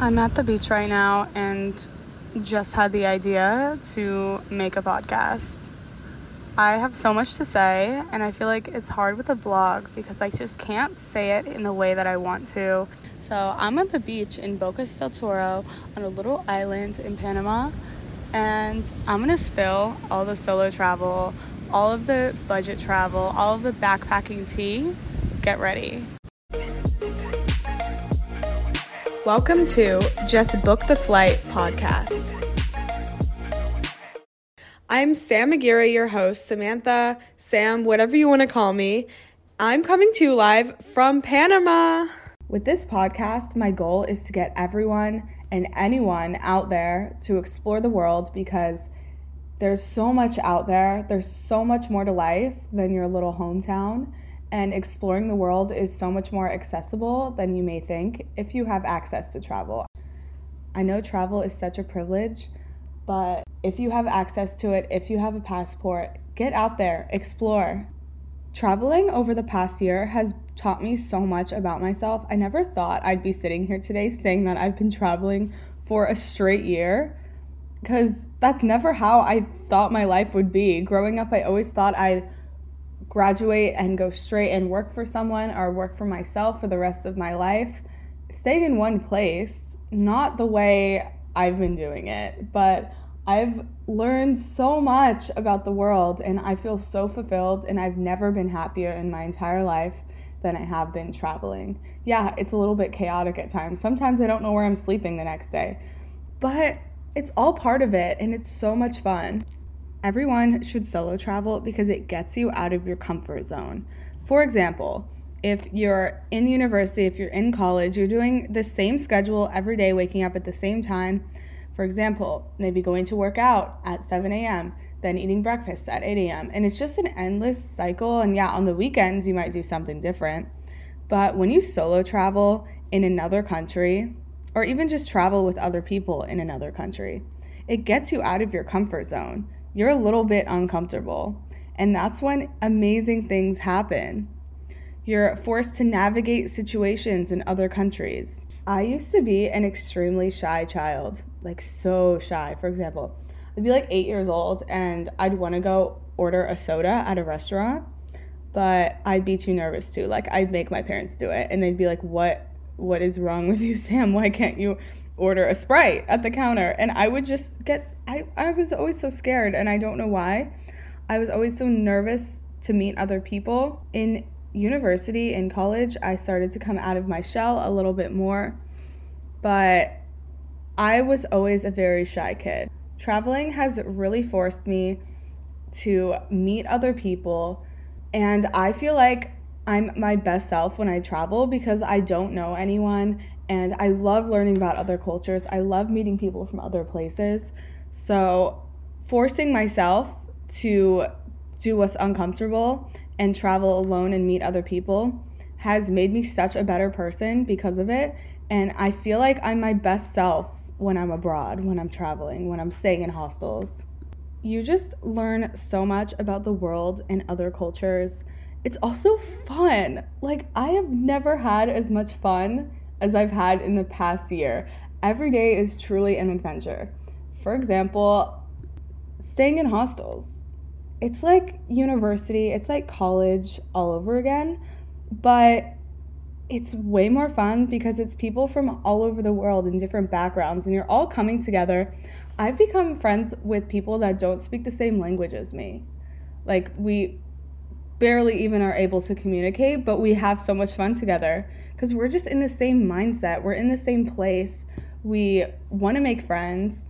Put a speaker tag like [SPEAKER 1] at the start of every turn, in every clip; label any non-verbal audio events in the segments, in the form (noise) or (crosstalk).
[SPEAKER 1] I'm at the beach right now and just had the idea to make a podcast. I have so much to say, and I feel like it's hard with a blog because I just can't say it in the way that I want to. So, I'm at the beach in Bocas del Toro on a little island in Panama, and I'm gonna spill all the solo travel, all of the budget travel, all of the backpacking tea. Get ready. Welcome to Just Book the Flight podcast. I'm Sam Aguirre, your host, Samantha, Sam, whatever you want to call me. I'm coming to you live from Panama. With this podcast, my goal is to get everyone and anyone out there to explore the world because there's so much out there. There's so much more to life than your little hometown. And exploring the world is so much more accessible than you may think if you have access to travel. I know travel is such a privilege, but if you have access to it, if you have a passport, get out there, explore. Traveling over the past year has taught me so much about myself. I never thought I'd be sitting here today saying that I've been traveling for a straight year because that's never how I thought my life would be. Growing up, I always thought I'd graduate and go straight and work for someone or work for myself for the rest of my life. Staying in one place, not the way I've been doing it, but I've learned so much about the world and I feel so fulfilled and I've never been happier in my entire life than I have been traveling. Yeah, it's a little bit chaotic at times. Sometimes I don't know where I'm sleeping the next day. But it's all part of it and it's so much fun. Everyone should solo travel because it gets you out of your comfort zone. For example, if you're in university, if you're in college, you're doing the same schedule every day, waking up at the same time. For example, maybe going to work out at 7 a.m., then eating breakfast at 8 a.m. And it's just an endless cycle. And yeah, on the weekends, you might do something different. But when you solo travel in another country, or even just travel with other people in another country, it gets you out of your comfort zone you're a little bit uncomfortable. And that's when amazing things happen. You're forced to navigate situations in other countries. I used to be an extremely shy child, like so shy. For example, I'd be like eight years old and I'd want to go order a soda at a restaurant, but I'd be too nervous to. Like I'd make my parents do it and they'd be like, What what is wrong with you, Sam? Why can't you order a Sprite at the counter? And I would just get I, I was always so scared and I don't know why. I was always so nervous to meet other people. In university, in college, I started to come out of my shell a little bit more. But I was always a very shy kid. Traveling has really forced me to meet other people, and I feel like I'm my best self when I travel because I don't know anyone and I love learning about other cultures. I love meeting people from other places. So, forcing myself to do what's uncomfortable and travel alone and meet other people has made me such a better person because of it. And I feel like I'm my best self when I'm abroad, when I'm traveling, when I'm staying in hostels. You just learn so much about the world and other cultures. It's also fun. Like, I have never had as much fun as I've had in the past year. Every day is truly an adventure. For example, staying in hostels. It's like university, it's like college all over again, but it's way more fun because it's people from all over the world in different backgrounds and you're all coming together. I've become friends with people that don't speak the same language as me. Like, we barely even are able to communicate, but we have so much fun together because we're just in the same mindset. We're in the same place. We want to make friends.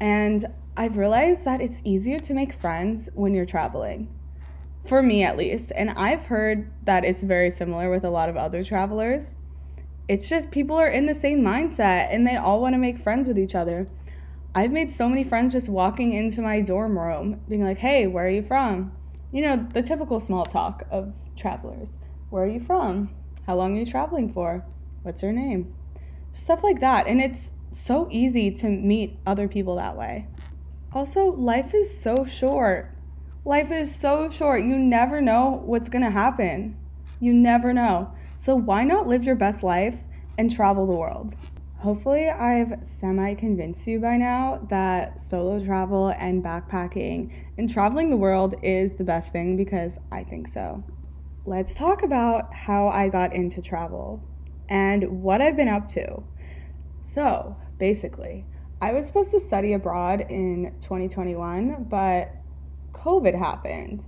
[SPEAKER 1] And I've realized that it's easier to make friends when you're traveling, for me at least. And I've heard that it's very similar with a lot of other travelers. It's just people are in the same mindset and they all want to make friends with each other. I've made so many friends just walking into my dorm room, being like, hey, where are you from? You know, the typical small talk of travelers. Where are you from? How long are you traveling for? What's your name? Stuff like that. And it's so easy to meet other people that way. Also, life is so short. Life is so short. You never know what's going to happen. You never know. So, why not live your best life and travel the world? Hopefully, I've semi convinced you by now that solo travel and backpacking and traveling the world is the best thing because I think so. Let's talk about how I got into travel and what I've been up to. So, basically, I was supposed to study abroad in 2021, but COVID happened.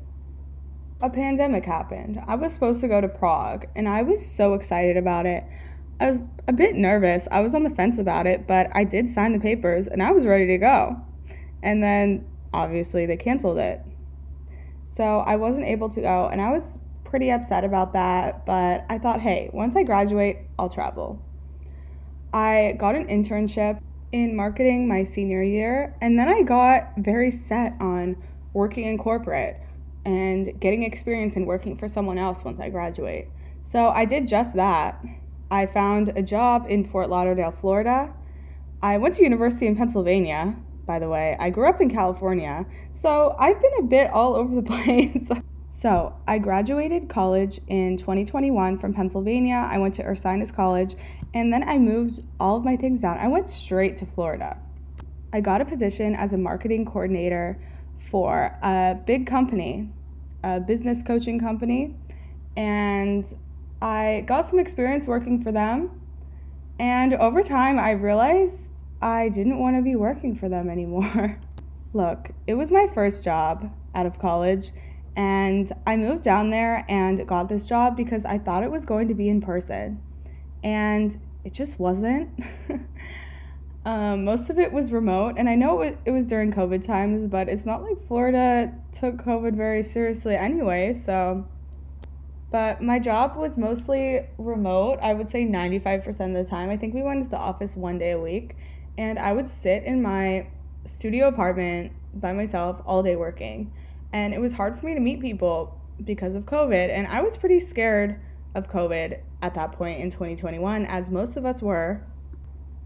[SPEAKER 1] A pandemic happened. I was supposed to go to Prague, and I was so excited about it. I was a bit nervous. I was on the fence about it, but I did sign the papers and I was ready to go. And then obviously they canceled it. So I wasn't able to go, and I was pretty upset about that, but I thought, hey, once I graduate, I'll travel. I got an internship in marketing my senior year, and then I got very set on working in corporate and getting experience in working for someone else once I graduate. So I did just that. I found a job in Fort Lauderdale, Florida. I went to university in Pennsylvania, by the way. I grew up in California, so I've been a bit all over the (laughs) place. so, I graduated college in 2021 from Pennsylvania. I went to Ursinus College, and then I moved all of my things down. I went straight to Florida. I got a position as a marketing coordinator for a big company, a business coaching company, and I got some experience working for them. And over time, I realized I didn't want to be working for them anymore. (laughs) Look, it was my first job out of college, and I moved down there and got this job because I thought it was going to be in person. And it just wasn't. (laughs) um, most of it was remote, and I know it, it was during COVID times, but it's not like Florida took COVID very seriously anyway, so but my job was mostly remote. I would say 95% of the time. I think we went to the office one day a week. And I would sit in my studio apartment by myself all day working. And it was hard for me to meet people because of COVID. And I was pretty scared of COVID at that point in 2021, as most of us were.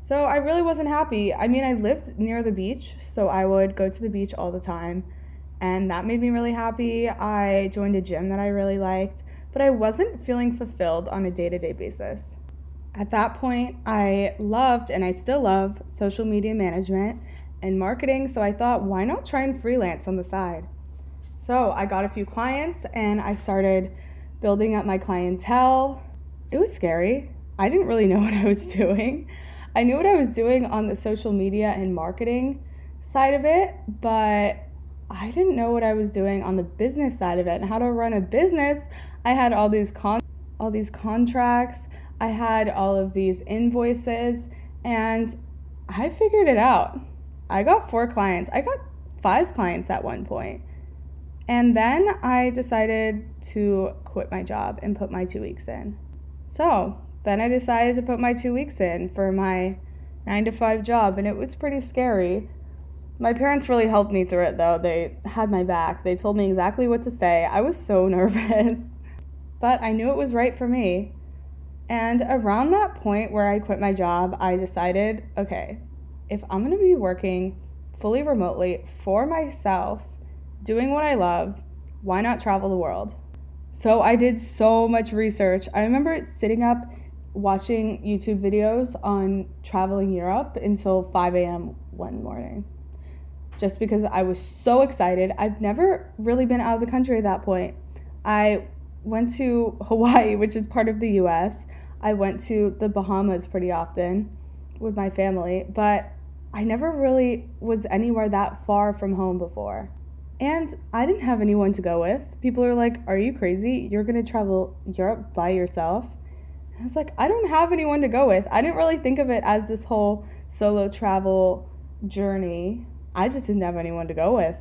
[SPEAKER 1] So I really wasn't happy. I mean, I lived near the beach, so I would go to the beach all the time. And that made me really happy. I joined a gym that I really liked but I wasn't feeling fulfilled on a day to day basis. At that point, I loved and I still love social media management and marketing, so I thought, why not try and freelance on the side? So I got a few clients and I started building up my clientele. It was scary. I didn't really know (laughs) what I was doing. I knew what I was doing on the social media and marketing side of it, but I didn't know what I was doing on the business side of it and how to run a business. I had all these con- all these contracts, I had all of these invoices, and I figured it out. I got four clients. I got five clients at one point. And then I decided to quit my job and put my two weeks in. So then I decided to put my two weeks in for my nine to five job, and it was pretty scary. My parents really helped me through it though. They had my back. They told me exactly what to say. I was so (laughs) nervous but I knew it was right for me. And around that point where I quit my job, I decided okay, if I'm going to be working fully remotely for myself, doing what I love, why not travel the world? So I did so much research. I remember sitting up watching YouTube videos on traveling Europe until 5 a.m. one morning. Just because I was so excited. I've never really been out of the country at that point. I went to (laughs) Hawaii, which is part of the US. I went to the Bahamas pretty often with my family, but I never really was anywhere that far from home before. And I didn't have anyone to go with. People are like, Are you crazy? You're gonna travel Europe by yourself? I was like, I don't have anyone to go with. I didn't really think of it as this whole solo travel journey. I just didn't have anyone to go with.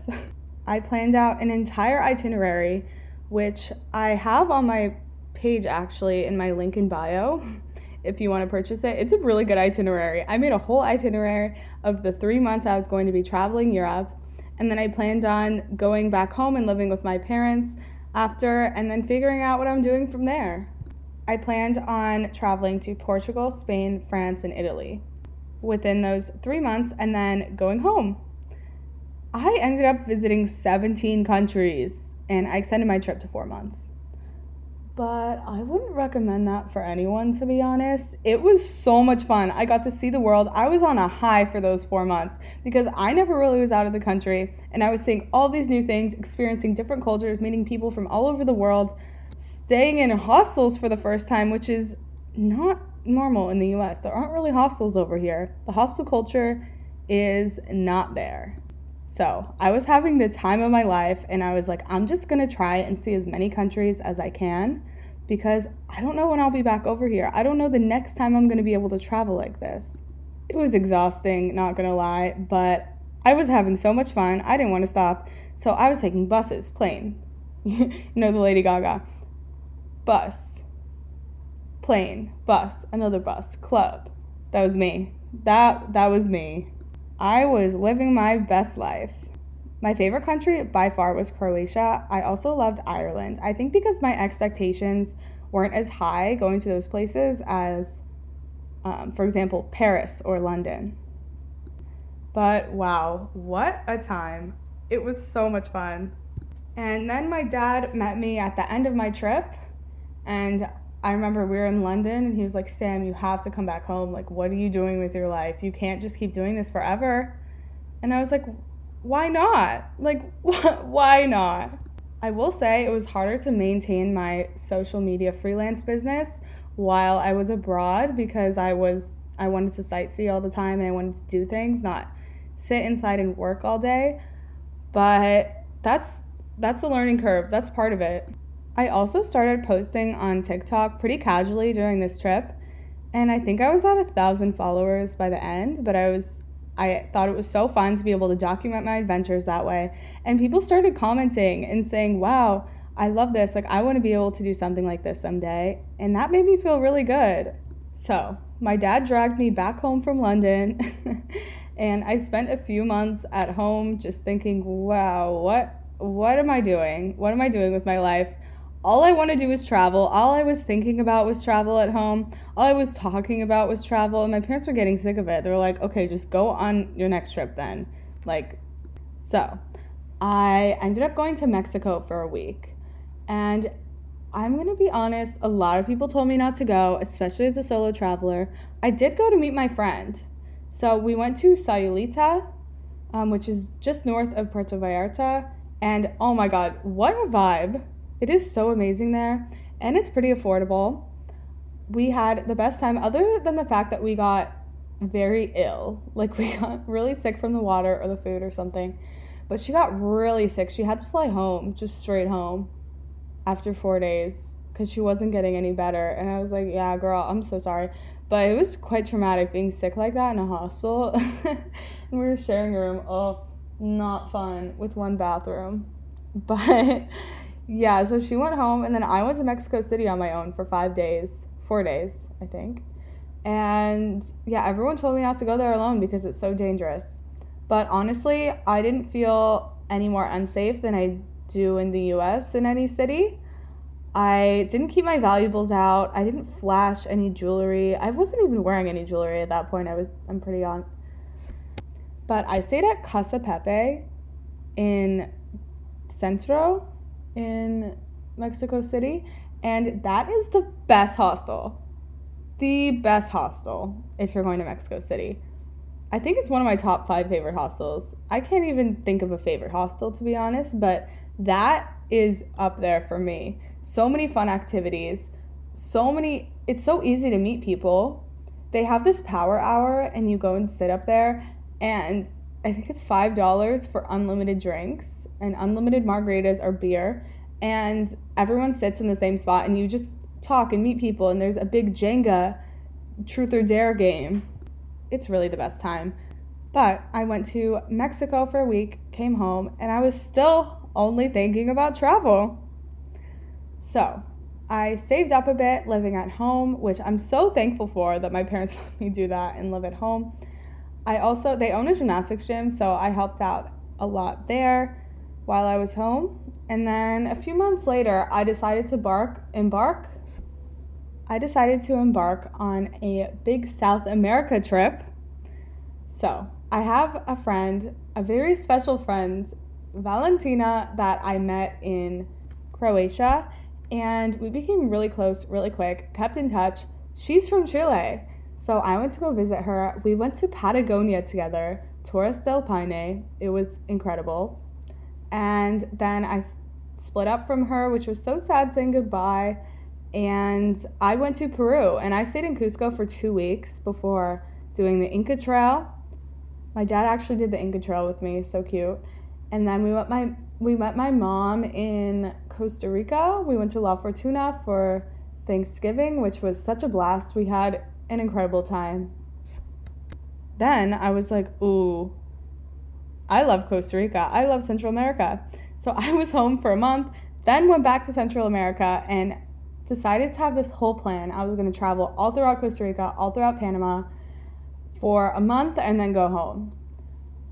[SPEAKER 1] I planned out an entire itinerary which I have on my page actually in my link in bio. (laughs) If you want to purchase it, it's a really good itinerary. I made a whole itinerary of the three months I was going to be traveling Europe, and then I planned on going back home and living with my parents after, and then figuring out what I'm doing from there. I planned on traveling to Portugal, Spain, France, and Italy within those three months and then going home. I ended up visiting 17 countries and I extended my trip to four months. but I wouldn't recommend that for anyone, to be honest. It was so much fun. I got to see the world. I was on a high for those four months because I never really was out of the country and I was seeing all these new things, experiencing different cultures, meeting people from all over the world, staying in hostels for the first time, which is not normal in the US. There aren't really hostels over here. The hostel culture is not there. So I was having the time of my life, and I was like, I'm just gonna try and see as many countries as I can because I don't know when I'll be back over here. I don't know the next time I'm gonna be able to travel like this. It was exhausting, not gonna lie, but I was having so much fun. I didn't wanna stop. So I was taking buses, plane. (laughs) you know, the Lady Gaga. Bus, plane, bus, another bus, club. That was me. That that was me. I was living my best life. My favorite country by far was Croatia. I also loved Ireland. I think because my expectations weren't as high going to those places as, um, for example, Paris or London. But wow, what a time! It was so much fun. And then my dad met me at the end of my trip, and I remember we were in London and he was like, Sam, you have to come back home. Like, what are you doing with your life? You can't just keep doing this forever. And I was like, why not? Like, (laughs) why not? I will say it was harder to maintain my social media freelance business while I was abroad because I was I wanted to sightsee all the time and I wanted to do things, not sit inside and work all day. But that's that's a learning curve. That's part of it. I also started posting on TikTok pretty casually during this trip, and I think I was at a thousand followers by the end, but I was I thought it was so fun to be able to document my adventures that way. And people started commenting and saying, Wow, I love this. Like, I want to be able to do something like this someday. And that made me feel really good. So, my dad dragged me back home from London. (laughs) and I spent a few months at home just thinking, wow, what what am I doing? What am I doing with my life? All I want to do is travel. All I was thinking about was travel at home. All I was talking about was travel. And my parents were getting sick of it. They were like, okay, just go on your next trip then. Like, so I ended up going to Mexico for a week. And I'm going to be honest, a lot of people told me not to go, especially as a solo traveler. I did go to meet my friend. So we went to Sayulita, um, which is just north of Puerto Vallarta. And oh my God, what a vibe! It is so amazing there, and it's pretty affordable. We had the best time, other than the fact that we got very ill. (laughs) Like, we got really sick from the water or the food or something. But she got really sick. She had to fly home, just straight home, after four days because she wasn't getting any better. And I was like, yeah, girl, I'm so sorry. But it was quite traumatic being sick like that in a hostel. (laughs) and we were sharing a room. Oh, not fun with one bathroom. (laughs) But yeah, so she went home, and then I went to Mexico City on my own for five days, four days, I think. And yeah, everyone told me not to go there alone because it's so dangerous. But honestly, I didn't feel any more unsafe than I do in the US in any city. I didn't keep my valuables out. I didn't flash any jewelry. I wasn't even wearing any jewelry at that point. I was I'm pretty on. But I stayed at Casa Pepe in Centro in Mexico City, and that is the best hostel. The best hostel if you're going to Mexico City. I think it's one of my top five favorite hostels. I can't even think of a favorite hostel to be honest, but that is up there for me. So many fun activities, so many, it's so easy to meet people. They have this power hour, and you go and sit up there, and I think it's $5 for unlimited drinks and unlimited margaritas or beer. And everyone sits in the same spot and you just talk and meet people. And there's a big Jenga truth or dare game. It's really the best time. But I went to Mexico for a week, came home, and I was still only thinking about travel. So I saved up a bit living at home, which I'm so thankful for that my parents (laughs) let me do that and live at home. I also, they own a gymnastics gym, so I helped out a lot there while I was home. And then a few months later, I decided to bark, embark. I decided to embark on a big South America trip. So I have a friend, a very special friend, Valentina, that I met in Croatia. and we became really close really quick, kept in touch. She's from Chile. So I went to go visit her. We went to Patagonia together, Torres del Paine. It was incredible. And then I split up from her, which was so sad saying goodbye. And I went to Peru and I stayed in Cusco for two weeks before doing the Inca Trail. My dad actually did the Inca Trail with me, so cute. And then we met my we met my mom in Costa Rica. We went to La Fortuna for Thanksgiving, which was such a blast. We had an incredible time. Then I was like, ooh, I love Costa Rica. I love Central America. So (laughs) I was home for a month, then went back to Central America and decided to have this whole plan. I was going to travel all throughout Costa Rica, all throughout Panama for a month and then go home.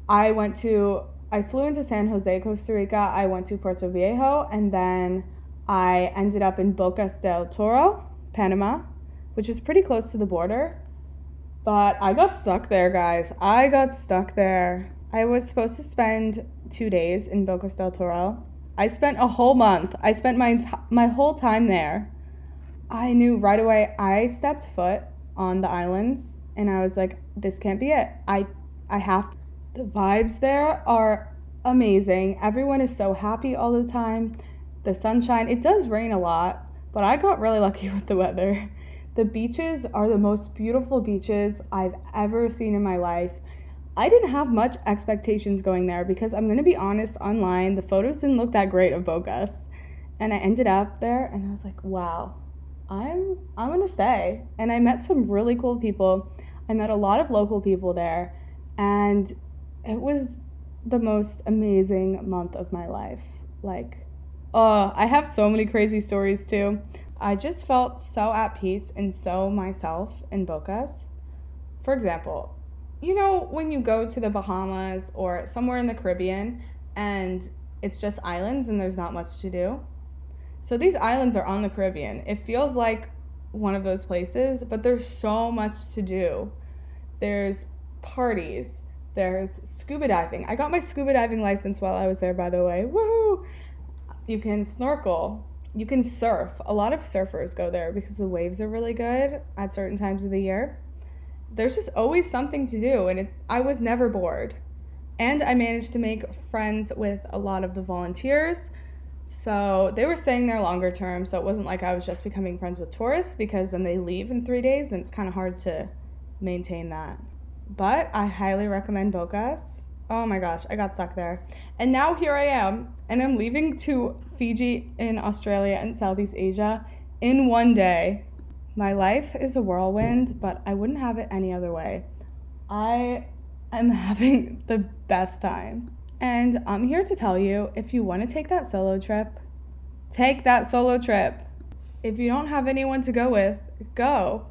[SPEAKER 1] I went to I flew into San Jose, Costa Rica. I went to Puerto Viejo and then I ended up in Bocas del Toro, Panama, which is pretty close to the border. But I got stuck there, guys. I got stuck there. I was supposed to spend two days in Bocas del Toro. I spent a whole month. I spent my my whole time there. I knew right away. I stepped foot on the islands, and I was like, "This can't be it. I I have to." The vibes there are amazing. Everyone is so happy all the time. The sunshine. It does rain a lot, but I got really lucky (laughs) with the weather. The beaches are the most beautiful beaches I've ever seen in my life. I didn't have much expectations going there because I'm gonna be honest, online, the photos didn't look that great of Bocas. And I ended up there and I was like, wow, I'm I'm gonna stay. And I met some really cool people. I met a lot of local people there, and it was the most amazing month of my life. Like, oh, I have so many crazy stories too. I just felt so at peace and so myself in Bocas. For example, you know, when you go to the Bahamas or somewhere in the Caribbean and it's just islands and there's not much to do? So these islands are on the Caribbean. It feels like one of those places, but there's so much to do. There's parties, there's scuba diving. I got my scuba diving license while I was there, by the way. Woohoo! You can snorkel. You can surf. A lot of surfers go there because the waves are really good at certain times of the year there's just always something to do and it, I was never bored. And I managed to make friends with a lot of the volunteers. So they were staying there longer term, so it wasn't like I was just becoming friends with tourists because then they leave in three days and it's kind of hard to maintain that. But I highly recommend Bocas. Oh my gosh, I got stuck there. And now here I am, and I'm leaving to Fiji in Australia and Southeast Asia in one day. My life is a whirlwind, but I wouldn't have it any other way. I am (laughs) having the best time. And I'm here to tell you if you want to take that solo trip, take that solo trip. If you don't have anyone to go with, go.